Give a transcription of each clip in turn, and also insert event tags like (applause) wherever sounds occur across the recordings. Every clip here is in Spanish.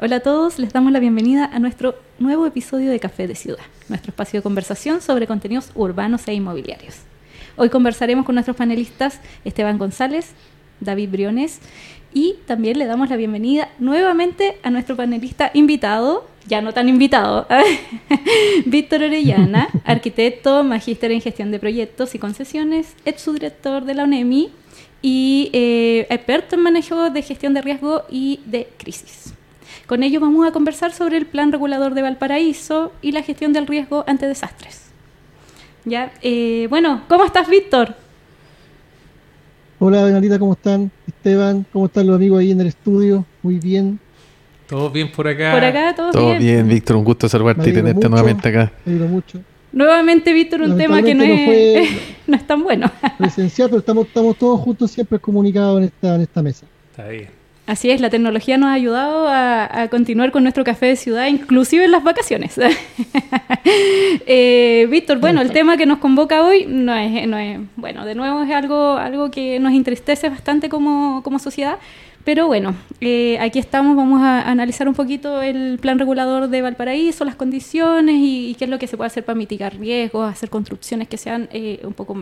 Hola a todos, les damos la bienvenida a nuestro nuevo episodio de Café de Ciudad, nuestro espacio de conversación sobre contenidos urbanos e inmobiliarios. Hoy conversaremos con nuestros panelistas Esteban González, David Briones y también le damos la bienvenida nuevamente a nuestro panelista invitado, ya no tan invitado, (laughs) Víctor Orellana, (laughs) arquitecto, magíster en gestión de proyectos y concesiones, ex subdirector de la UNEMI y eh, experto en manejo de gestión de riesgo y de crisis. Con ello vamos a conversar sobre el plan regulador de Valparaíso y la gestión del riesgo ante desastres. Ya, eh, bueno, ¿cómo estás, Víctor? Hola, Benalita, ¿cómo están? Esteban, ¿cómo están los amigos ahí en el estudio? Muy bien. ¿Todo bien por acá? Por acá, todo, todo bien. Víctor, un gusto saludarte y tenerte nuevamente acá. Me mucho. Nuevamente, Víctor, un tema que no, es, (laughs) no es tan bueno. Presencial, pero estamos, estamos todos juntos siempre comunicados en esta, en esta mesa. Está bien. Así es, la tecnología nos ha ayudado a, continuar con nuestro café de ciudad, inclusive en las vacaciones. (laughs) eh, Víctor, bueno, el tema que nos convoca hoy no es, no es, bueno, de nuevo es algo, algo que nos entristece bastante como, como sociedad, pero bueno, eh, aquí estamos, vamos a analizar un poquito el plan regulador de Valparaíso, las condiciones y, qué es lo que se puede hacer para mitigar riesgos, hacer construcciones que sean eh, un poco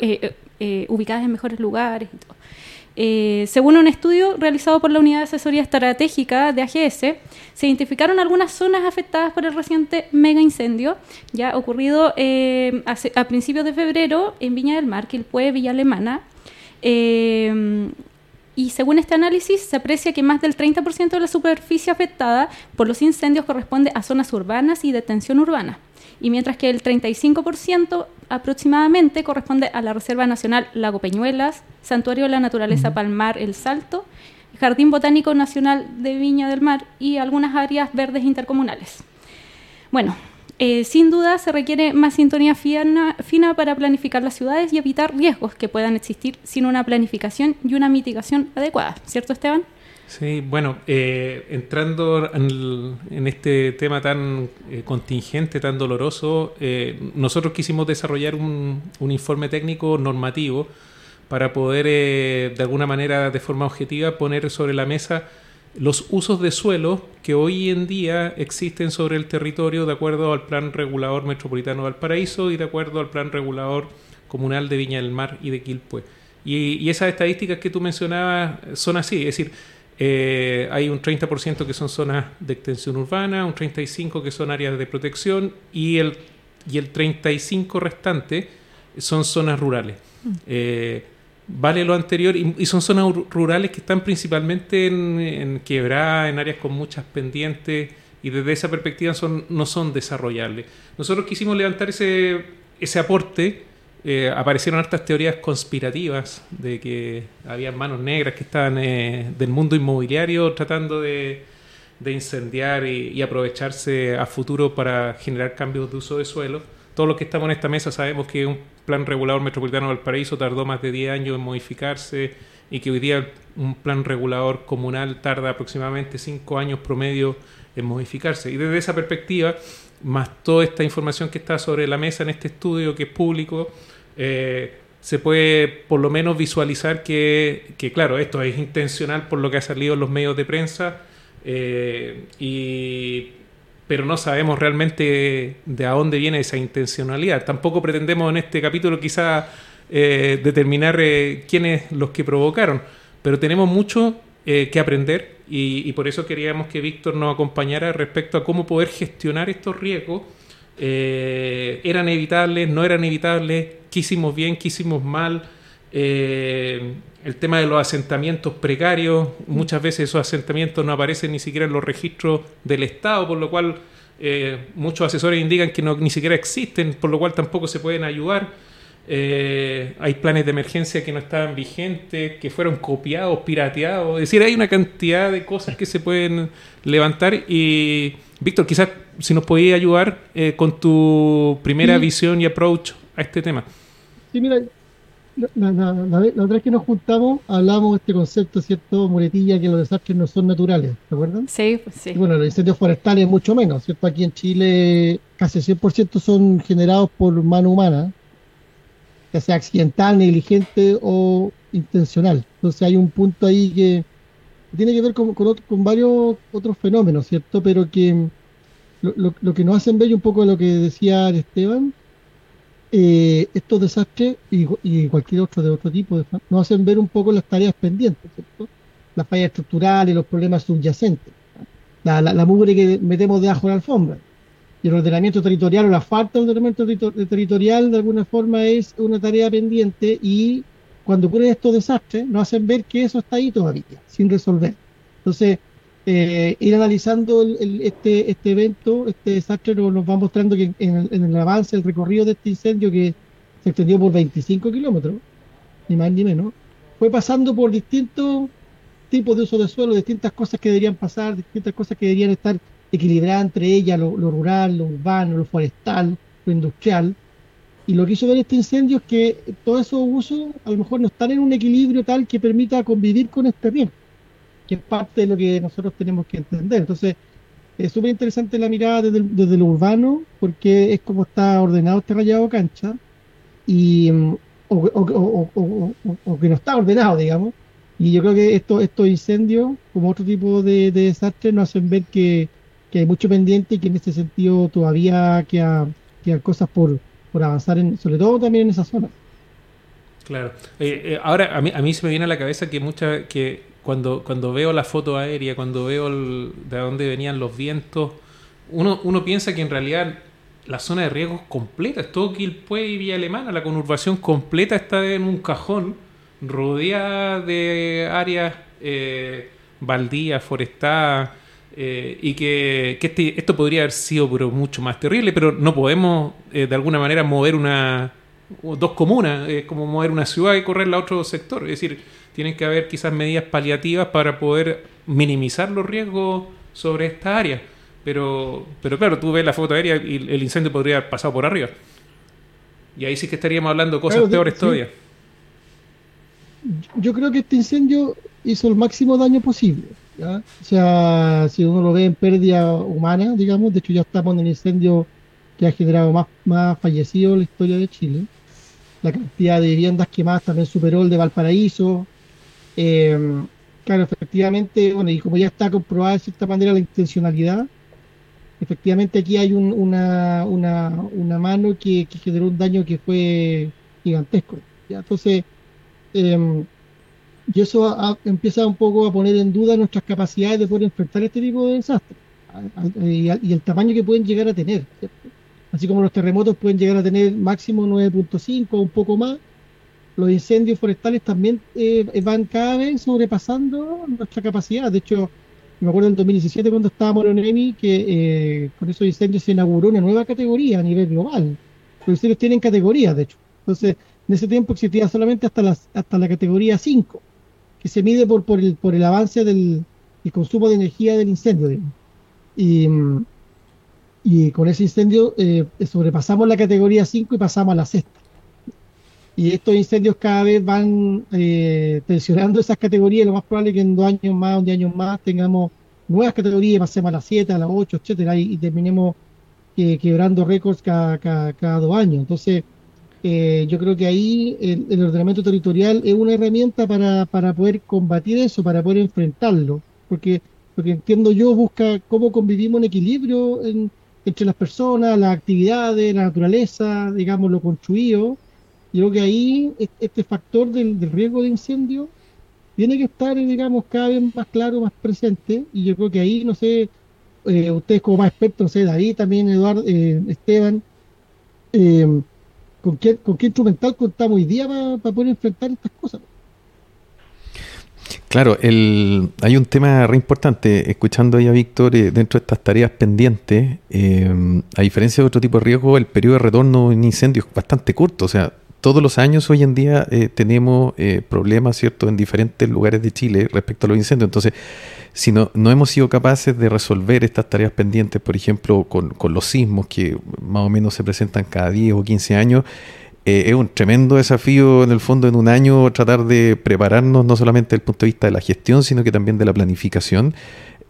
eh, ubicadas en mejores lugares y todo. Eh, según un estudio realizado por la Unidad de Asesoría Estratégica de AGS, se identificaron algunas zonas afectadas por el reciente mega incendio ya ocurrido eh, a principios de febrero en Viña del Mar, Quilpué, Villa Alemana. Eh, y según este análisis, se aprecia que más del 30% de la superficie afectada por los incendios corresponde a zonas urbanas y de tensión urbana y mientras que el 35% aproximadamente corresponde a la Reserva Nacional Lago Peñuelas, Santuario de la Naturaleza Palmar El Salto, Jardín Botánico Nacional de Viña del Mar y algunas áreas verdes intercomunales. Bueno, eh, sin duda se requiere más sintonía fina, para planificar las ciudades y evitar riesgos que puedan existir sin una planificación y una mitigación adecuada, ¿cierto Esteban? Sí, bueno, eh, entrando en, este tema tan eh, contingente, tan doloroso, eh, nosotros quisimos desarrollar un, informe técnico normativo para poder, de alguna manera, de forma objetiva, poner sobre la mesa los usos de suelo que hoy en día existen sobre el territorio de acuerdo al Plan Regulador Metropolitano de Valparaíso y de acuerdo al Plan Regulador Comunal de Viña del Mar y de Quilpué. Y, y esas estadísticas que tú mencionabas son así, es decir, eh, hay un 30% que son zonas de extensión urbana, un 35% que son áreas de protección y el, y el 35% restante son zonas rurales. Mm. Eh, vale lo anterior y, son zonas rurales que están principalmente en, en quebrada, en áreas con muchas pendientes y desde esa perspectiva son, no son desarrollables. Nosotros quisimos levantar ese, ese aporte eh, aparecieron hartas teorías conspirativas de que había manos negras que estaban eh, del mundo inmobiliario tratando de, incendiar y, aprovecharse a futuro para generar cambios de uso de suelo. Todos los que estamos en esta mesa sabemos que un plan regulador metropolitano del paraíso tardó más de 10 años en modificarse y que hoy día un plan regulador comunal tarda aproximadamente 5 años promedio en modificarse. Y desde esa perspectiva, más toda esta información que está sobre la mesa en este estudio que es público, eh, se puede por lo menos visualizar que, claro, esto es intencional por lo que ha salido en los medios de prensa, eh, y, pero no sabemos realmente de a dónde viene esa intencionalidad. Tampoco pretendemos en este capítulo quizá eh, determinar quiénes los que provocaron, pero tenemos mucho que aprender y, por eso queríamos que Víctor nos acompañara respecto a cómo poder gestionar estos riesgos. ¿Eran evitables? ¿No eran evitables? qué hicimos bien, qué hicimos mal. Eh, el tema de los asentamientos precarios, muchas veces esos asentamientos no aparecen ni siquiera en los registros del Estado, por lo cual eh, muchos asesores indican que no, ni siquiera existen, por lo cual tampoco se pueden ayudar. Eh, hay planes de emergencia que no estaban vigentes, que fueron copiados, pirateados. Es decir, hay una cantidad de cosas que se pueden levantar. Y, Víctor, quizás si nos podías ayudar con tu primera visión y approach a este tema. Sí, mira, la, otra vez que nos juntamos hablamos de este concepto, ¿cierto, Muretilla, que los desastres no son naturales, ¿te acuerdan? Sí, pues sí. bueno, los incendios forestales mucho menos, ¿cierto? Aquí en Chile casi 100% son generados por mano humana, ya sea accidental, negligente o intencional. Entonces hay un punto ahí que tiene que ver con, con, con varios otros fenómenos, ¿cierto? Pero que lo, lo, que nos hacen ver un poco lo que decía Esteban, eh, estos desastres y, y, cualquier otro de otro tipo nos hacen ver un poco las tareas pendientes, ¿cierto? Las fallas estructurales, los problemas subyacentes, la, la, la mugre que metemos debajo de la alfombra. Y el ordenamiento territorial o la falta de ordenamiento territorial de alguna forma es una tarea pendiente y cuando ocurren estos desastres nos hacen ver que eso está ahí todavía, sin resolver. Entonces, eh, ir analizando el, este, este evento, este desastre, nos, va mostrando que en el, avance, el recorrido de este incendio que se extendió por 25 kilómetros, ni más ni menos, fue pasando por distintos tipos de uso de suelo, distintas cosas que deberían pasar, distintas cosas que deberían estar equilibradas entre ellas, lo, lo rural, lo urbano, lo forestal, lo industrial. Y lo que hizo ver este incendio es que todos esos usos a lo mejor no están en un equilibrio tal que permita convivir con este bien que es parte de lo que nosotros tenemos que entender. Entonces, es súper interesante la mirada desde, desde, lo urbano, porque es como está ordenado este rayado cancha, y, mm, o, o, o, o, que no está ordenado, digamos. Y yo creo que esto, estos incendios, como otro tipo de, de desastres, nos hacen ver que, que, hay mucho pendiente y que en este sentido todavía quedan queda cosas por, por avanzar, en, sobre todo también en esa zona. Claro. Eh, eh, ahora, a mí, a mí se me viene a la cabeza que mucha, que cuando, cuando veo la foto aérea, cuando veo de dónde venían los vientos, uno, uno piensa que en realidad la zona de riesgo es completa, es todo Quilpue y Villa Alemana, la conurbación completa está en un cajón, rodeada de áreas eh, baldías, forestadas, eh, y que, este, esto podría haber sido pero mucho más terrible, pero no podemos eh, de alguna manera mover una dos comunas, es como mover una ciudad y correrla a otro sector, es decir, tienen que haber quizás medidas paliativas para poder minimizar los riesgos sobre esta área. Pero, pero claro, tú ves la foto aérea y el incendio podría haber pasado por arriba. Y ahí sí que estaríamos hablando de cosas peores todavía. Yo creo que este incendio hizo el máximo daño posible. O sea, si uno lo ve en pérdida humana, digamos, de hecho ya estamos en el incendio que ha generado más, más fallecidos en la historia de Chile. La cantidad de viviendas quemadas también superó el de Valparaíso, eh, claro, efectivamente, bueno, y como ya está comprobada de cierta manera la intencionalidad, efectivamente aquí hay un, una, una, una, mano que, generó un daño que fue gigantesco. ¿ya? Entonces, eh, y eso empieza un poco a poner en duda nuestras capacidades de poder enfrentar este tipo de desastres y, y, el tamaño que pueden llegar a tener. Así como los terremotos pueden llegar a tener máximo 9.5 o un poco más, los incendios forestales también eh, van cada vez sobrepasando nuestra capacidad. De hecho, me acuerdo en 2017 cuando estábamos en ONEMI que eh, con esos incendios se inauguró una nueva categoría a nivel global. Los incendios tienen categorías, de hecho. Entonces, en ese tiempo existía solamente hasta, las, hasta la categoría 5, que se mide por, por, el, por el avance del consumo de energía del incendio. Y, y con ese incendio eh, sobrepasamos la categoría 5 y pasamos a la sexta. Y estos incendios cada vez van eh, tensionando esas categorías. Lo más probable es que en dos años más, un día años más, tengamos nuevas categorías, pasemos a las 7, a las 8, etcétera, y, terminemos eh, quebrando récords cada, cada, dos años. Entonces, eh, yo creo que ahí el, ordenamiento territorial es una herramienta para, para poder combatir eso, para poder enfrentarlo. Porque lo que entiendo yo busca cómo convivimos en equilibrio entre las personas, las actividades, la naturaleza, digamos, lo construido yo creo que ahí este factor del, riesgo de incendio tiene que estar, digamos, cada vez más claro, más presente, y yo creo que ahí, no sé, eh, ustedes como más expertos, no sé, David, también Eduardo, eh, Esteban, eh, ¿con, qué, ¿con qué instrumental contamos hoy día para poder enfrentar estas cosas? Claro, el, hay un tema re importante, escuchando ahí a Víctor, dentro de estas tareas pendientes, a diferencia de otro tipo de riesgo, el periodo de retorno en incendios es bastante corto, o sea, todos los años hoy en día eh, tenemos eh, problemas, ¿cierto?, en diferentes lugares de Chile respecto a los incendios. Entonces, si no, no hemos sido capaces de resolver estas tareas pendientes, por ejemplo, con, con los sismos que más o menos se presentan cada 10 o 15 años, eh, es un tremendo desafío en el fondo en un año tratar de prepararnos no solamente desde el punto de vista de la gestión, sino que también de la planificación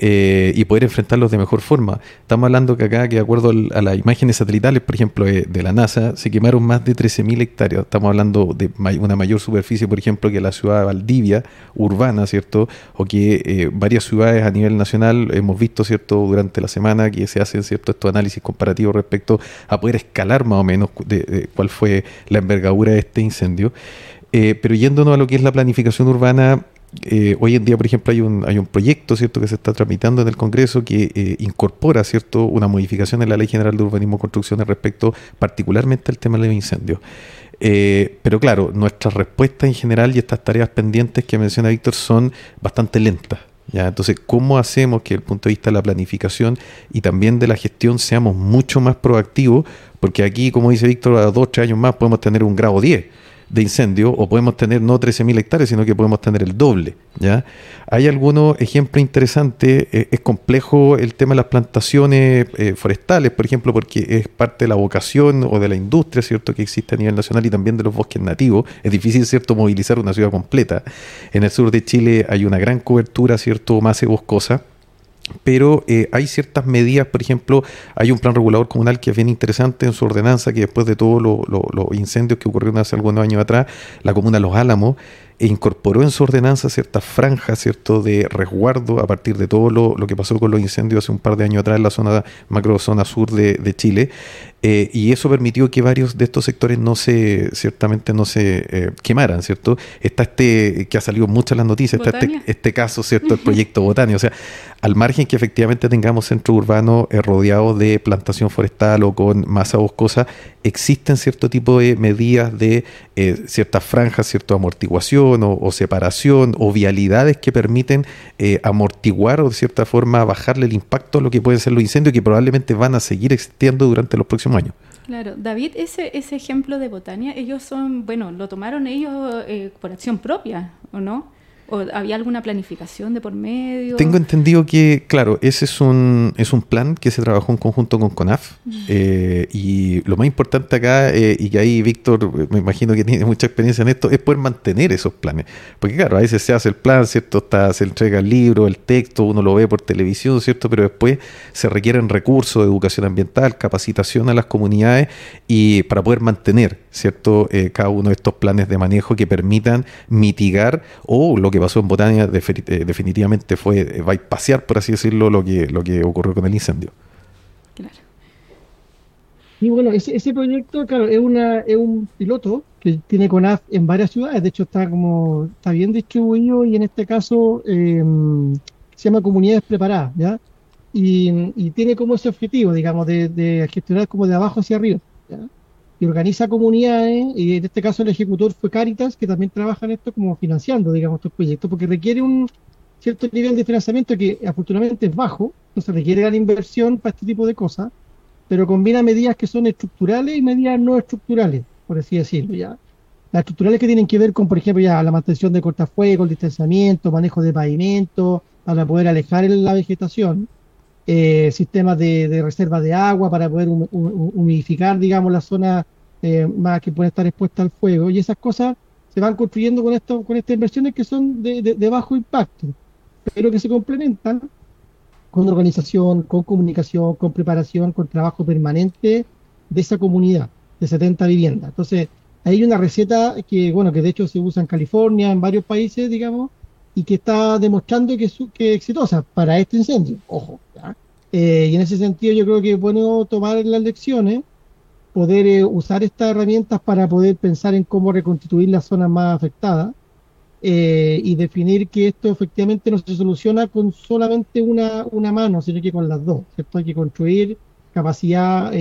eh, y poder enfrentarlos de mejor forma. Estamos hablando que acá, que de acuerdo a las imágenes satelitales, por ejemplo, de, la NASA, se quemaron más de 13.000 hectáreas. Estamos hablando de una mayor superficie, por ejemplo, que la ciudad de Valdivia, urbana, ¿cierto? O que eh, varias ciudades a nivel nacional hemos visto, ¿cierto? Durante la semana que se hacen, ¿cierto? Estos análisis comparativos respecto a poder escalar más o menos de, cuál fue la envergadura de este incendio. Eh, pero yéndonos a lo que es la planificación urbana, eh, hoy en día, por ejemplo, hay un, hay un proyecto cierto que se está tramitando en el Congreso que eh, incorpora cierto una modificación en la Ley General de Urbanismo y Construcciones respecto particularmente al tema de los incendios. Eh, pero claro, nuestras respuestas en general y estas tareas pendientes que menciona Víctor son bastante lentas. ¿ya? Entonces, ¿cómo hacemos que desde el punto de vista de la planificación y también de la gestión seamos mucho más proactivos? Porque aquí, como dice Víctor, a dos o tres años más podemos tener un grado 10 de incendio o podemos tener no 13.000 hectáreas, sino que podemos tener el doble. ¿ya? Hay algunos ejemplos interesantes, eh, es complejo el tema de las plantaciones eh, forestales, por ejemplo, porque es parte de la vocación o de la industria cierto que existe a nivel nacional y también de los bosques nativos. Es difícil cierto movilizar una ciudad completa. En el sur de Chile hay una gran cobertura cierto más boscosa pero eh, hay ciertas medidas, por ejemplo, hay un plan regulador comunal que es bien interesante en su ordenanza, que después de todos los incendios que ocurrieron hace algunos años atrás, la comuna Los Álamos e incorporó en su ordenanza ciertas franjas cierto de resguardo a partir de todo lo, lo, que pasó con los incendios hace un par de años atrás en la zona macro zona sur de, de Chile. Eh, y eso permitió que varios de estos sectores no se ciertamente no se eh, quemaran cierto está este que ha salido mucho en las noticias está este, este, caso cierto el (laughs) proyecto Botania o sea al margen que efectivamente tengamos centros urbanos eh, rodeados de plantación forestal o con masa boscosa existen cierto tipo de medidas de ciertas franjas cierta amortiguación o, separación o vialidades que permiten amortiguar o de cierta forma bajarle el impacto a lo que pueden ser los incendios que probablemente van a seguir existiendo durante los próximos año. Claro, David, ese, ese ejemplo de Botania, ellos son, bueno, lo tomaron ellos eh, por acción propia, ¿o no? ¿O había alguna planificación de por medio? Tengo entendido que, claro, ese es un, es un plan que se trabajó en conjunto con CONAF. Mm. Eh, y lo más importante acá, eh, y que ahí Víctor, me imagino que tiene mucha experiencia en esto, es poder mantener esos planes. Porque, claro, a veces se hace el plan, ¿cierto? Está, se entrega el libro, el texto, uno lo ve por televisión, ¿cierto? Pero después se requieren recursos de educación ambiental, capacitación a las comunidades y para poder mantener, ¿cierto? Eh, cada uno de estos planes de manejo que permitan mitigar o lo que pasó en Botania eh, definitivamente fue eh, pasear, por así decirlo, lo que, lo que ocurrió con el incendio. Claro. Y bueno, ese, proyecto, claro, es, una, es un piloto que tiene CONAF en varias ciudades, de hecho está como está bien distribuido y en este caso em, se llama Comunidades Preparadas, ¿ya? Y, tiene como ese objetivo, digamos, de, de gestionar como de abajo hacia arriba, ¿ya? Y organiza comunidades, y en este caso el ejecutor fue Caritas, que también trabaja en esto como financiando, digamos, estos proyectos, porque requiere un cierto nivel de financiamiento que afortunadamente es bajo, entonces requiere gran inversión para este tipo de cosas, pero combina medidas que son estructurales y medidas no estructurales, por así decirlo, ya. Las estructurales que tienen que ver con, por ejemplo, ya la mantención de cortafuegos, el distanciamiento, manejo de pavimento, para poder alejar la vegetación, eh, sistemas de, reserva de agua para poder humidificar, digamos, la zona eh, más que puede estar expuesta al fuego. Y esas cosas se van construyendo con, esto, con estas inversiones que son de, bajo impacto, pero que se complementan con organización, con comunicación, con preparación, con trabajo permanente de esa comunidad de 70 viviendas. Entonces, hay una receta que, bueno, que de hecho se usa en California, en varios países, digamos, y que está demostrando que, es exitosa para este incendio. Ojo, eh, y en ese sentido yo creo que es bueno tomar las lecciones, poder eh, usar estas herramientas para poder pensar en cómo reconstituir las zonas más afectadas eh, y definir que esto efectivamente no se soluciona con solamente una, una mano, sino que con las dos. ¿cierto? Hay que construir capacidad,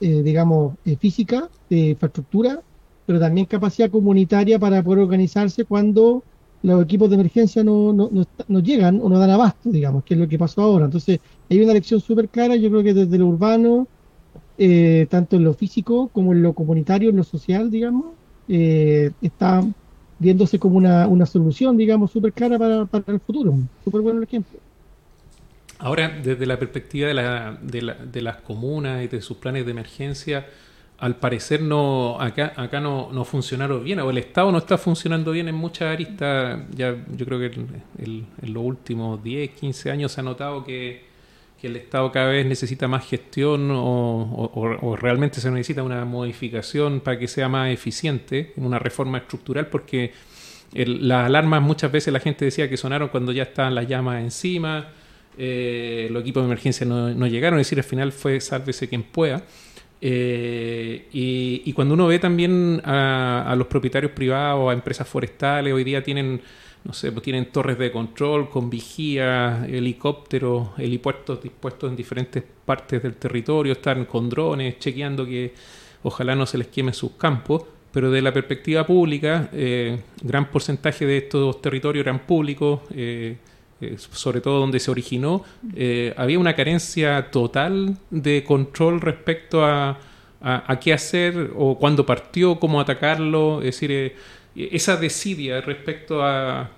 digamos, física, de infraestructura, pero también capacidad comunitaria para poder organizarse cuando los equipos de emergencia no, no, no, llegan o no dan abasto, digamos, que es lo que pasó ahora. Entonces, hay una lección súper clara, yo creo que desde lo urbano, eh, tanto en lo físico como en lo comunitario, en lo social, digamos, eh, está viéndose como una, una solución, digamos, súper clara para, para, el futuro. Súper bueno el ejemplo. Ahora, desde la perspectiva de, la, de, la, de las comunas y de sus planes de emergencia, al parecer no acá acá no, no, funcionaron bien o el Estado no está funcionando bien en muchas aristas. Ya yo creo que en los últimos 10 15 años se ha notado que, que el Estado cada vez necesita más gestión o, o, realmente se necesita una modificación para que sea más eficiente una reforma estructural porque las alarmas muchas veces la gente decía que sonaron cuando ya estaban las llamas encima eh, los equipos de emergencia no, no llegaron es decir al final fue sálvese quien pueda eh, y, cuando uno ve también a, los propietarios privados, a empresas forestales, hoy día tienen, no sé, pues tienen torres de control con vigía, helicópteros, helipuertos dispuestos en diferentes partes del territorio, están con drones chequeando que ojalá no se les queme sus campos. Pero de la perspectiva pública, eh, gran porcentaje de estos territorios eran públicos. Eh, eh, sobre todo donde se originó, eh, había una carencia total de control respecto a, a, qué hacer o cuándo partió, cómo atacarlo, es decir, eh, esa desidia respecto a,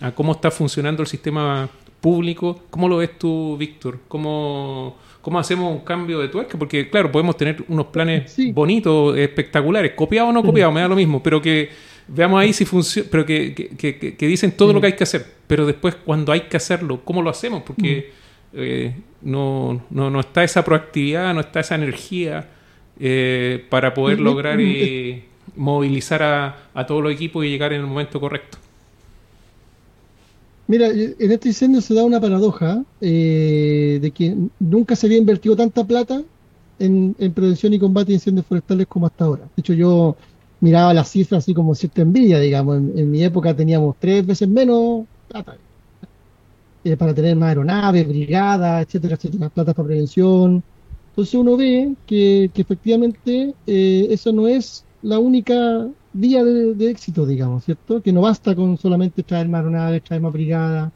a, cómo está funcionando el sistema público, ¿cómo lo ves tú, Víctor? ¿Cómo, ¿Cómo hacemos un cambio de tuerca? Porque, claro, podemos tener unos planes bonitos, espectaculares, copiados o no copiados, me da lo mismo, pero que veamos ahí si funciona, pero que, que, que, dicen todo lo que hay que hacer, pero después cuando hay que hacerlo, ¿cómo lo hacemos? Porque eh, no, no, no, está esa proactividad, no está esa energía eh, para poder lograr y movilizar a, a todos los equipos y llegar en el momento correcto. Mira, en este incendio se da una paradoja eh, de que nunca se había invertido tanta plata en, en, prevención y combate de incendios forestales como hasta ahora. De hecho, yo miraba las cifras así como cierta envidia, digamos. En, mi época teníamos tres veces menos plata eh, para tener más aeronaves, brigadas, etcétera, etcétera, plata para prevención. Entonces uno ve que, efectivamente eh, eso no es la única vía de, éxito, digamos, ¿cierto? Que no basta con solamente traer más aeronaves, traer más brigadas,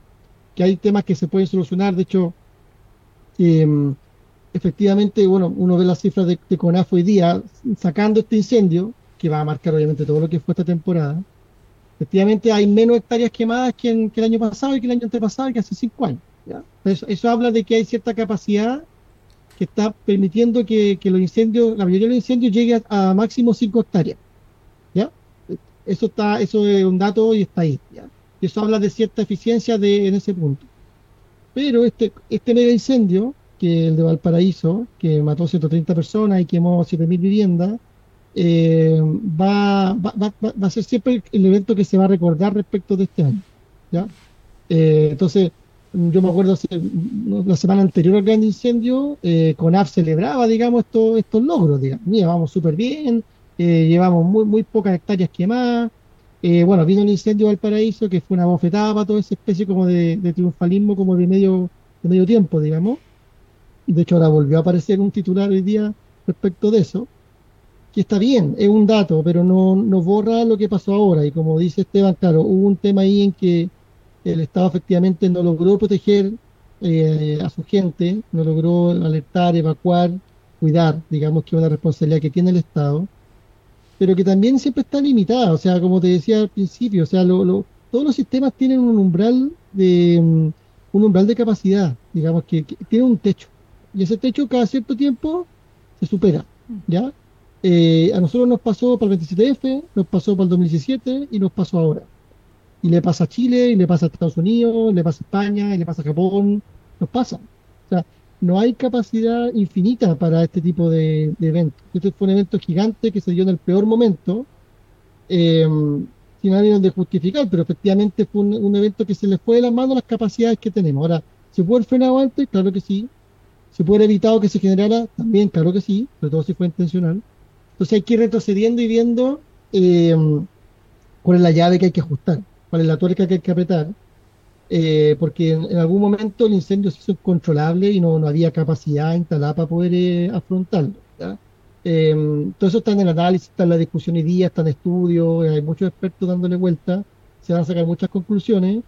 que hay temas que se pueden solucionar. De hecho, em, efectivamente, bueno, uno ve las cifras de CONAF hoy día, sacando este incendio, que va a marcar obviamente todo lo que fue esta temporada, efectivamente hay menos hectáreas quemadas que, el año pasado y que el año antepasado y que hace cinco años. Eso, habla de que hay cierta capacidad que está permitiendo que, los incendios, la mayoría de los incendios llegue a, máximo 5 hectáreas. Eso, está, eso es un dato y está ahí. Y eso habla de cierta eficiencia de, en ese punto. Pero este, este mega incendio, que el de Valparaíso, que mató 130 personas y quemó 7.000 viviendas, eh, va, va, va, va, a ser siempre el evento que se va a recordar respecto de este año. ¿ya? Eh, entonces, yo me acuerdo la semana anterior al gran incendio, eh, CONAF celebraba, digamos, estos, estos logros, digamos, mira, vamos súper bien, eh, llevamos muy, muy pocas hectáreas quemadas, bueno, vino el incendio del paraíso, que fue una bofetada para toda esa especie como de, de, triunfalismo, como de medio, de medio tiempo, digamos. De hecho, ahora volvió a aparecer un titular hoy día respecto de eso que está bien, es un dato, pero no, no borra lo que pasó ahora. Y como dice Esteban, claro, hubo un tema ahí en que el Estado efectivamente no logró proteger eh, a su gente, no logró alertar, evacuar, cuidar, digamos que es una responsabilidad que tiene el Estado, pero que también siempre está limitada. O sea, como te decía al principio, o sea, lo, todos los sistemas tienen un umbral de un umbral de capacidad, digamos que, que tiene un techo. Y ese techo cada cierto tiempo se supera, ¿ya? Eh, a nosotros nos pasó para el 27F, nos pasó para el 2017 y nos pasó ahora. Y le pasa a Chile, y le pasa a Estados Unidos, le pasa a España, y le pasa a Japón, nos pasa. O sea, no hay capacidad infinita para este tipo de, eventos. Este fue un evento gigante que se dio en el peor momento, eh, sin ánimo de justificar, pero efectivamente fue un, evento que se le fue de las manos las capacidades que tenemos. Ahora, ¿se puede haber frenado antes? Claro que sí. ¿Se puede haber evitado que se generara? También, claro que sí, sobre todo si fue intencional. Entonces hay que ir retrocediendo y viendo eh, cuál es la llave que hay que ajustar, cuál es la tuerca que hay que apretar, eh, porque en, algún momento el incendio se hizo incontrolable y no, no había capacidad instalada para poder eh, afrontarlo. todo eso está en el análisis, está en la discusión hoy día, está en estudios, hay muchos expertos dándole vuelta, se van a sacar muchas conclusiones,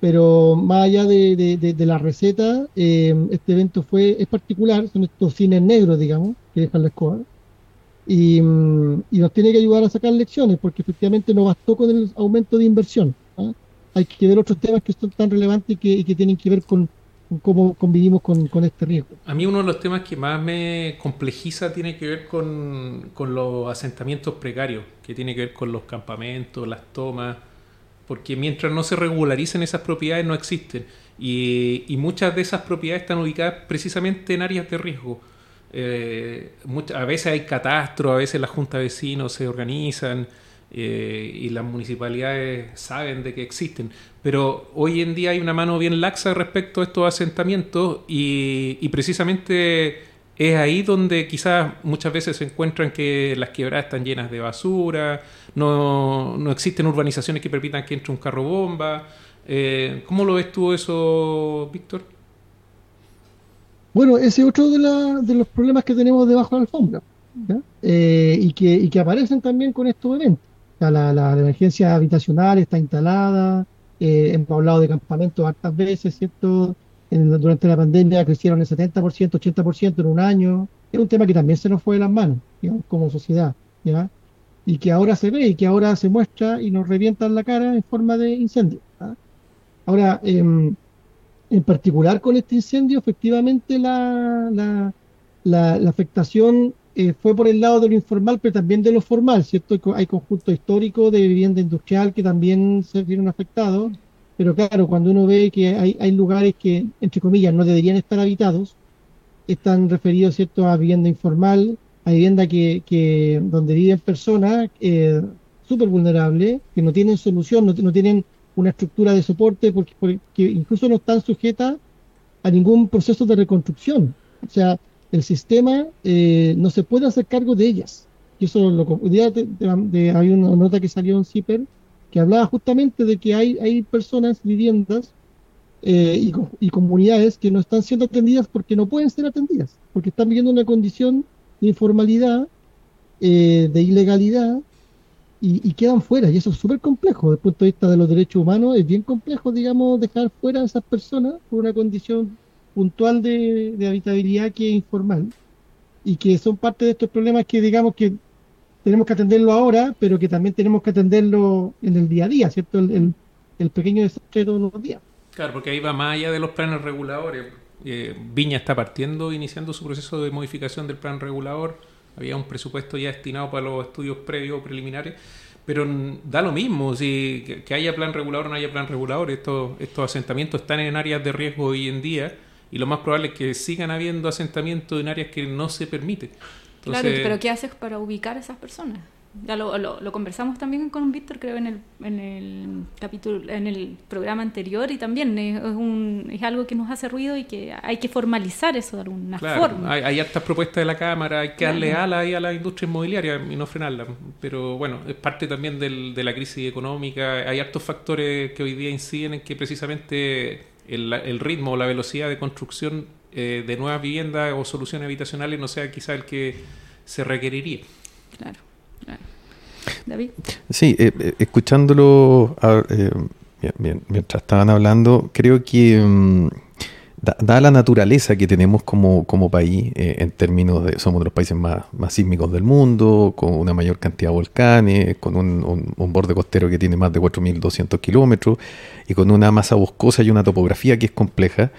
pero más allá de, de, la receta, este evento fue es particular, son estos cines negros, digamos, que dejan la escoba, y, nos tiene que ayudar a sacar lecciones, porque efectivamente no bastó con el aumento de inversión. ¿ah? Hay que ver otros temas que son tan relevantes y que, tienen que ver con, cómo convivimos con, con, este riesgo. A mí uno de los temas que más me complejiza tiene que ver con, con los asentamientos precarios, que tiene que ver con los campamentos, las tomas, porque mientras no se regularicen esas propiedades no existen. Y, y muchas de esas propiedades están ubicadas precisamente en áreas de riesgo. Eh, a veces hay catastro, a veces las juntas de vecinos se organizan eh, y las municipalidades saben de que existen. Pero hoy en día hay una mano bien laxa respecto a estos asentamientos y, precisamente es ahí donde quizás muchas veces se encuentran que las quebradas están llenas de basura, no, no existen urbanizaciones que permitan que entre un carro bomba. Eh, ¿Cómo lo ves tú eso, Víctor? Bueno, ese es otro de, de los problemas que tenemos debajo de la alfombra eh, y, que, aparecen también con estos eventos. la, la, emergencia habitacional está instalada, eh, hemos hablado de campamentos hartas veces, ¿cierto? durante la pandemia crecieron el 70%, 80% en un año. Es un tema que también se nos fue de las manos, digamos, como sociedad, ¿ya? Y que ahora se ve y que ahora se muestra y nos revientan la cara en forma de incendio. Ahora, eh, en particular con este incendio, efectivamente la, la, afectación eh, fue por el lado de lo informal, pero también de lo formal, ¿cierto? Hay conjuntos históricos de vivienda industrial que también se vieron afectados, pero claro, cuando uno ve que hay, hay lugares que, entre comillas, no deberían estar habitados, están referidos, ¿cierto?, a vivienda informal, a vivienda que, que donde viven personas eh, súper vulnerables, que no tienen solución, no, no tienen una estructura de soporte porque, incluso no están sujetas a ningún proceso de reconstrucción. O sea, el sistema eh, no se puede hacer cargo de ellas. Y eso lo de, hay una nota que salió en CIPER que hablaba justamente de que hay, hay personas, viviendas eh, y, comunidades que no están siendo atendidas porque no pueden ser atendidas, porque están viviendo una condición de informalidad, eh, de ilegalidad, y, quedan fuera. Y eso es súper complejo desde el punto de vista de los derechos humanos. Es bien complejo, digamos, dejar fuera a esas personas por una condición puntual de, habitabilidad que es informal y que son parte de estos problemas que, digamos, que tenemos que atenderlo ahora, pero que también tenemos que atenderlo en el día a día, ¿cierto? El, el, pequeño desastre de todos los días. Claro, porque ahí va más allá de los planes reguladores. Eh, Viña está partiendo, iniciando su proceso de modificación del plan regulador había un presupuesto ya destinado para los estudios previos preliminares, pero da lo mismo, si que, haya plan regulador o no haya plan regulador, estos, estos asentamientos están en áreas de riesgo hoy en día y lo más probable es que sigan habiendo asentamientos en áreas que no se permite. claro, pero ¿qué haces para ubicar a esas personas? Ya lo, lo, conversamos también con Víctor, creo, en el, en el capítulo, en el programa anterior, y también es, un, es algo que nos hace ruido y que hay que formalizar eso de alguna forma. Hay, hay hartas propuestas de la Cámara, hay que darle ala ahí a la industria inmobiliaria y no frenarla. Pero bueno, es parte también del, de la crisis económica. Hay hartos factores que hoy día inciden en que precisamente el, el ritmo o la velocidad de construcción eh, de nuevas viviendas o soluciones habitacionales no sea quizá el que se requeriría. Claro. David. Sí, eh, eh, escuchándolo eh, mientras estaban hablando, creo que mm, da, la naturaleza que tenemos como, como país, en términos de somos de los países más, más sísmicos del mundo, con una mayor cantidad de volcanes, con un, borde costero que tiene más de 4.200 kilómetros y con una masa boscosa y una topografía que es compleja.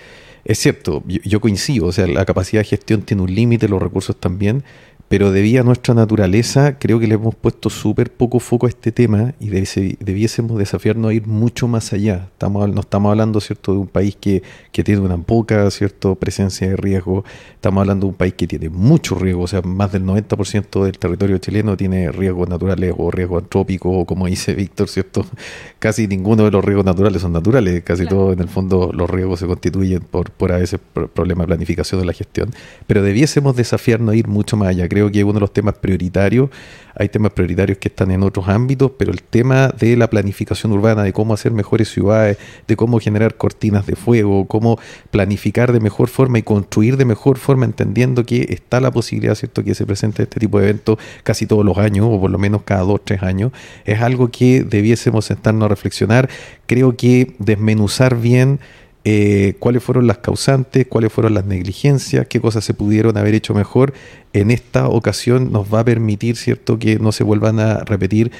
Es cierto, yo, coincido, o sea, la capacidad de gestión tiene un límite, los recursos también, pero debido a nuestra naturaleza, creo que le hemos puesto súper poco foco a este tema y debiésemos desafiarnos a ir mucho más allá. Estamos, no estamos hablando, ¿cierto?, de un país que, que, tiene una poca, ¿cierto?, presencia de riesgo. Estamos hablando de un país que tiene mucho riesgo, o sea, más del 90% del territorio chileno tiene riesgos naturales o riesgos antrópicos, o como dice Víctor, ¿cierto? (laughs) Casi ninguno de los riesgos naturales son naturales, casi todos, en el fondo, los riesgos se constituyen por, por a veces problemas de planificación de la gestión. Pero debiésemos desafiarnos a ir mucho más allá. Creo creo que es uno de los temas prioritarios. Hay temas prioritarios que están en otros ámbitos, pero el tema de la planificación urbana, de cómo hacer mejores ciudades, de cómo generar cortinas de fuego, cómo planificar de mejor forma y construir de mejor forma, entendiendo que está la posibilidad, ¿cierto?, que se presente este tipo de eventos casi todos los años, o por lo menos cada dos, tres años, es algo que debiésemos sentarnos a reflexionar. Creo que desmenuzar bien eh, cuáles fueron las causantes, cuáles fueron las negligencias, qué cosas se pudieron haber hecho mejor. En esta ocasión nos va a permitir, ¿cierto?, que no se vuelvan a repetir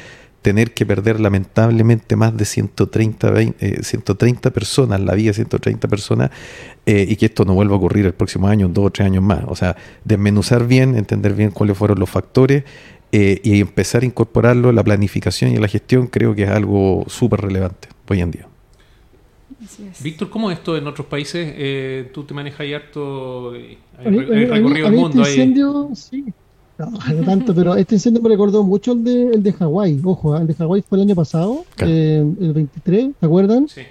tener que perder lamentablemente más de 130, 130 eh, personas, la vida de 130 personas, eh, y que esto no vuelva a ocurrir el próximo año, dos o tres años más. O sea, desmenuzar bien, entender bien cuáles fueron los factores eh, y empezar a incorporarlo en la planificación y en la gestión, creo que es algo súper relevante hoy en día. Víctor, ¿cómo es esto en otros países? tú te manejas ahí harto, hay, recorrido el mundo. Este incendio, sí, no, tanto, (laughs) pero este incendio me recordó mucho el de, el de Hawái. Ojo, ¿eh? el de Hawái fue el año pasado, eh, el 23, ¿te acuerdan? Sí.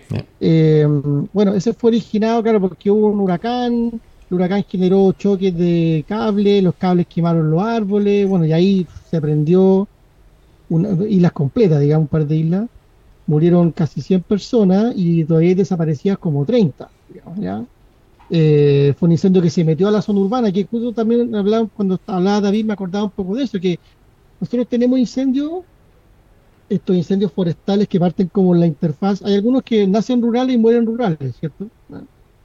Eh, bueno, ese fue originado, claro, porque hubo un huracán. El huracán generó choques de cables, los cables quemaron los árboles, bueno, y ahí se prendió una, islas completas, digamos, un par de islas. Murieron casi 100 personas y todavía desaparecían como 30, digamos, ¿ya? Eh, fue un incendio que se metió a la zona urbana, que justo también hablaba, cuando hablaba David me acordaba un poco de eso, que nosotros tenemos incendios, estos incendios forestales que parten como la interfaz, hay algunos que nacen rurales y mueren rurales, ¿cierto?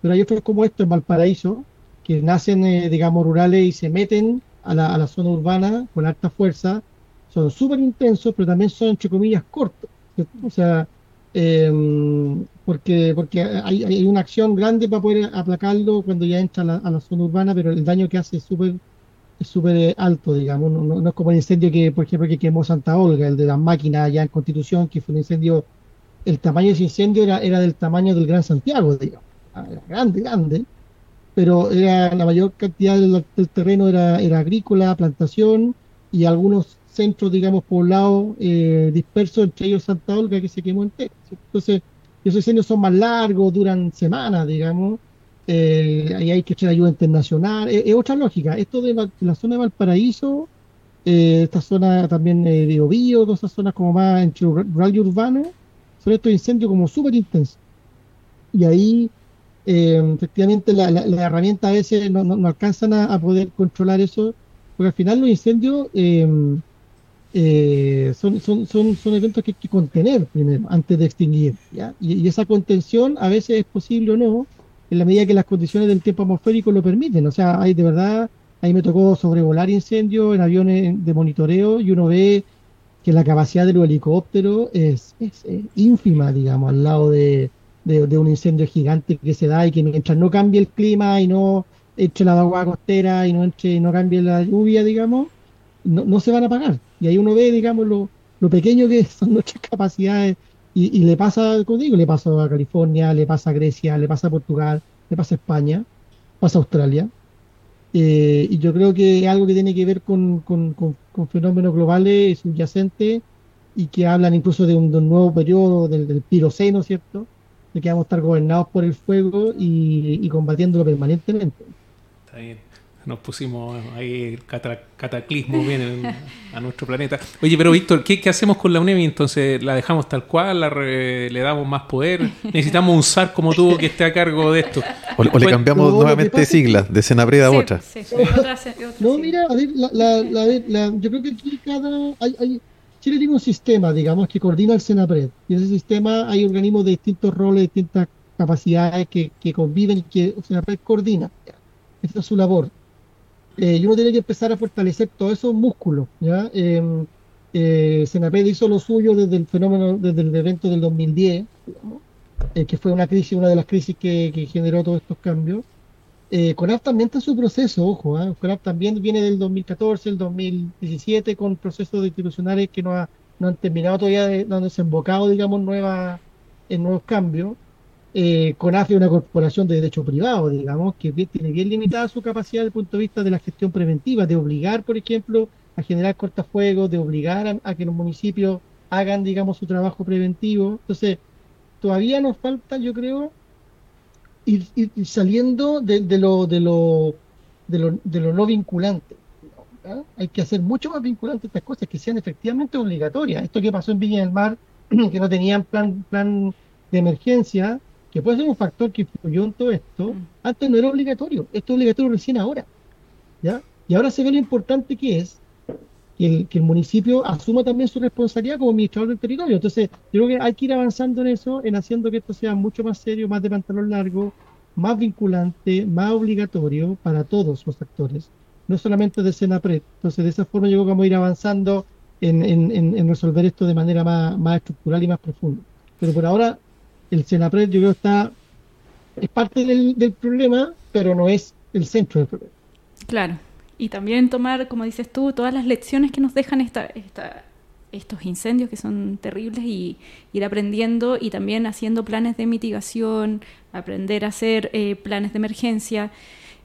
Pero hay otros como esto en Valparaíso, que nacen, eh, digamos, rurales y se meten a la, a la zona urbana con alta fuerza, son súper intensos, pero también son, entre comillas, cortos, O sea, eh, porque, porque hay, hay, una acción grande para poder aplacarlo cuando ya entra a la, zona urbana, pero el daño que hace es súper es súper alto, digamos, no, no, es como el incendio que, por ejemplo, que quemó Santa Olga, el de las máquinas allá en Constitución, que fue un incendio, el tamaño de ese incendio era, era del tamaño del Gran Santiago, digamos, ah, era grande, grande, pero era la mayor cantidad del, terreno era, era agrícola, plantación y algunos centros, digamos, poblados eh, dispersos, entre ellos Santa Olga, que se quemó entero. Entonces, esos incendios son más largos, duran semanas, digamos, eh, ahí hay que echar ayuda internacional, es, otra lógica. Esto de, la zona de Valparaíso, eh, esta zona también de Ovío, todas esas zonas como más entre rural y urbano, son estos incendios como súper intensos. Y ahí, eh, efectivamente, la, herramienta a veces no, alcanzan a, poder controlar eso, porque al final los incendios eh, son, son, son, son, eventos que hay que contener primero, antes de extinguir. Y, esa contención a veces es posible o no, en la medida que las condiciones del tiempo atmosférico lo permiten. O sea, hay de verdad, ahí me tocó sobrevolar incendios en aviones de monitoreo y uno ve que la capacidad de los helicópteros es, es, ínfima, digamos, al lado de, de, un incendio gigante que se da y que mientras no cambie el clima y no eche la agua costera y no, entre, no cambie la lluvia, digamos, no, no se van a apagar. Y ahí uno ve, digamos, lo, pequeño que (laughs) son nuestras capacidades. Y, le pasa, como digo, le pasa a California, le pasa a Grecia, le pasa a Portugal, le pasa a España, pasa a Australia. Eh, y yo creo que es algo que tiene que ver con, con, fenómenos globales subyacentes y que hablan incluso de un, nuevo periodo del, del, piroceno, ¿cierto? De que vamos a estar gobernados por el fuego y, y combatiéndolo permanentemente. Está bien nos pusimos ahí cataclismo bien a nuestro planeta. Oye, pero Víctor, ¿qué, hacemos con la UNEMI? Entonces, ¿la dejamos tal cual? La ¿Le damos más poder? ¿Necesitamos un SAR como tú que esté a cargo de esto? ¿O, le cambiamos nuevamente siglas de Senabreda a otra? Sí, no, mira, a ver, la, yo creo que aquí cada... Hay, Chile tiene un sistema, digamos, que coordina el Senapred. Y en ese sistema hay organismos de distintos roles, distintas capacidades que, que conviven y que el Senapred coordina. Esta es su labor. Eh, y uno tiene que empezar a fortalecer todos esos músculos. ¿ya? Eh, eh hizo lo suyo desde el fenómeno, desde el evento del 2010, eh, que fue una crisis, una de las crisis que, generó todos estos cambios. Eh, CONAF también está en su proceso, ojo, ¿eh? CONAF también viene del 2014, el 2017, con procesos institucionales que no, no han terminado todavía, de, no han desembocado, digamos, nuevas, en nuevos cambios eh, CONAF es una corporación de derecho privado, digamos, que tiene bien limitada su capacidad desde el punto de vista de la gestión preventiva, de obligar, por ejemplo, a generar cortafuegos, de obligar a, que los municipios hagan, digamos, su trabajo preventivo. Entonces, todavía nos falta, yo creo, ir, saliendo de, lo, de, lo, de, lo, de lo no vinculante. Hay que hacer mucho más vinculante estas cosas, que sean efectivamente obligatorias. Esto que pasó en Viña del Mar, (clears throat) que no tenían plan, plan de emergencia, que puede ser un factor que influyó en todo esto, mm. antes no era obligatorio, esto es obligatorio recién ahora. ¿ya? Y ahora se ve lo importante que es que el, que el municipio asuma también su responsabilidad como administrador del territorio. Entonces, yo creo que hay que ir avanzando en eso, en haciendo que esto sea mucho más serio, más de pantalón largo, más vinculante, más obligatorio para todos los actores, no solamente de Senapred. Entonces, de esa forma yo creo que vamos a ir avanzando en, en, en resolver esto de manera más, más estructural y más profunda. Pero por ahora, el Senapred yo creo está es parte del, del problema, pero no es el centro del problema. Claro. Y también tomar, como dices tú, todas las lecciones que nos dejan esta, esta, estos incendios que son terribles y ir aprendiendo y también haciendo planes de mitigación, aprender a hacer eh, planes de emergencia.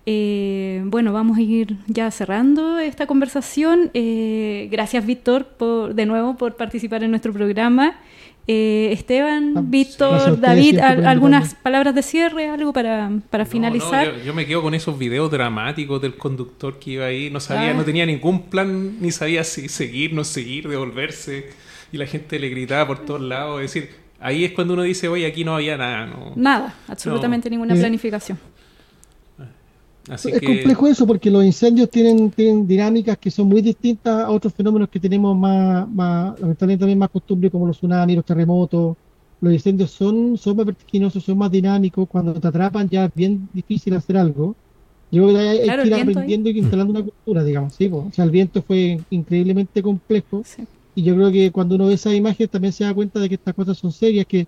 Eh, bueno, vamos a ir ya cerrando esta conversación. Eh, gracias, Víctor, por, de nuevo por participar en nuestro programa. Eh, Esteban, Ah, Víctor, David, al- algunas palabras de cierre, algo para, para No, finalizar. no, yo, yo me quedo con esos videos dramáticos del conductor que iba ahí. No sabía, Ah. no tenía ningún plan, ni sabía si seguir, no seguir, devolverse. Y la gente le gritaba por todos lados. Es decir, ahí es cuando uno dice, oye, aquí no había nada. ¿no? Nada, absolutamente ninguna planificación. Así es que, complejo eso porque los incendios tienen, tienen dinámicas que son muy distintas a otros fenómenos que tenemos más, más lamentablemente también más costumbre como los tsunamis, los terremotos. Los incendios son, son más vertiginosos, son más dinámicos. Cuando te atrapan ya es bien difícil hacer algo. Yo creo que hay, que ir ahí. aprendiendo y instalando una cultura, digamos. Sí. O sea, el viento fue increíblemente complejo. Sí. Y yo creo que cuando uno ve esa imagen también se da cuenta de que estas cosas son serias, que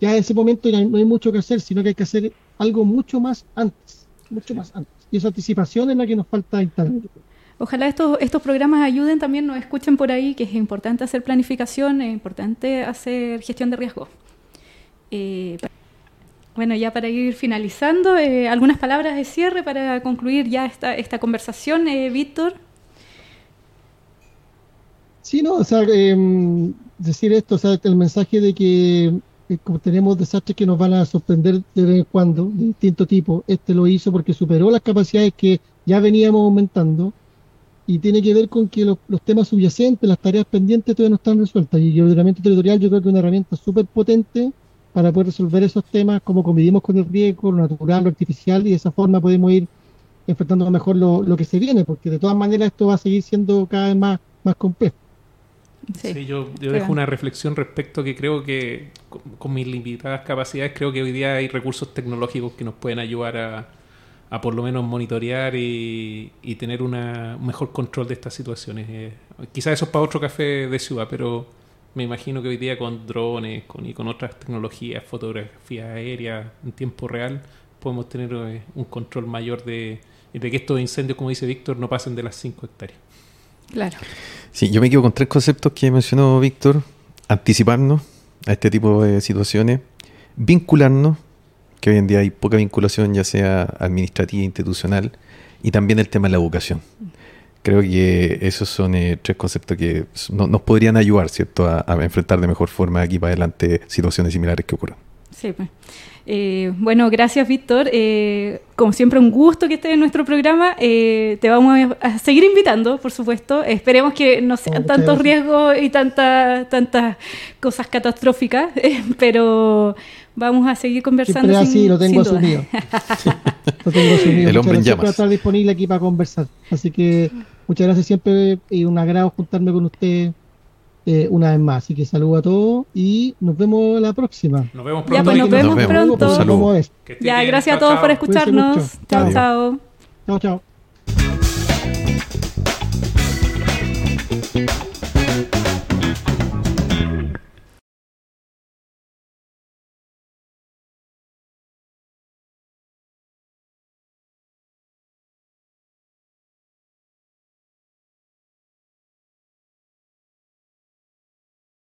ya en ese momento ya no hay mucho que hacer, sino que hay que hacer algo mucho más antes, mucho más antes. Y esa anticipación es la que nos falta instalar. Ojalá estos, estos programas ayuden, también nos escuchen por ahí, que es importante hacer planificación, es importante hacer gestión de riesgo. Eh, bueno, ya para ir finalizando, eh, algunas palabras de cierre para concluir ya esta, esta conversación, eh, Víctor. Sí, no, o sea, em, decir esto, o sea, el mensaje de que como tenemos desastres que nos van a sorprender de vez en cuando, de distinto tipo, este lo hizo porque superó las capacidades que ya veníamos aumentando y tiene que ver con que los, los temas subyacentes, las tareas pendientes todavía no están resueltas y el ordenamiento territorial yo creo que es una herramienta súper potente para poder resolver esos temas, como convivimos con el riesgo, lo natural, lo artificial y de esa forma podemos ir enfrentando mejor lo, lo que se viene, porque de todas maneras esto va a seguir siendo cada vez más, más complejo. Sí. Sí, yo, dejo una reflexión respecto que creo que con, con mis limitadas capacidades, creo que hoy día hay recursos tecnológicos que nos pueden ayudar a, a por lo menos monitorear y, y tener una, un mejor control de estas situaciones. Eh, quizás eso es para otro café de ciudad, pero me imagino que hoy día con drones con, y con otras tecnologías, fotografía aérea en tiempo real, podemos tener eh, un control mayor de, de que estos incendios, como dice Víctor, no pasen de las 5 hectáreas. Claro. Sí, yo me quedo con tres conceptos que mencionó Víctor. Anticiparnos a este tipo de situaciones. Vincularnos, que hoy en día hay poca vinculación, ya sea administrativa, institucional, y también el tema de la educación. Creo que esos son eh, tres conceptos que no- nos podrían ayudar, ¿cierto?, a, a enfrentar de mejor forma aquí para adelante situaciones similares que ocurran. Sí, pues. Eh, bueno, gracias Víctor. Eh, como siempre, un gusto que estés en nuestro programa. Eh, te vamos a, seguir invitando, por supuesto. Esperemos que no sean muchas tantos gracias. riesgos y tantas tantas cosas catastróficas, (laughs) eh, pero vamos a seguir conversando. Siempre sin- así, lo tengo asumido. (laughs) Lo tengo asumido. El hombre en llamas. estar disponible aquí para conversar. Así que muchas gracias siempre y un agrado juntarme con usted eh, una vez más. Así que saludo a todos y nos vemos la próxima. Nos vemos Ya, pronto. pues, nos Víctor. vemos Nos vemos. pronto. Ya, bien. gracias a Chao, todos por escucharnos. Chao. chao. Chao, chao.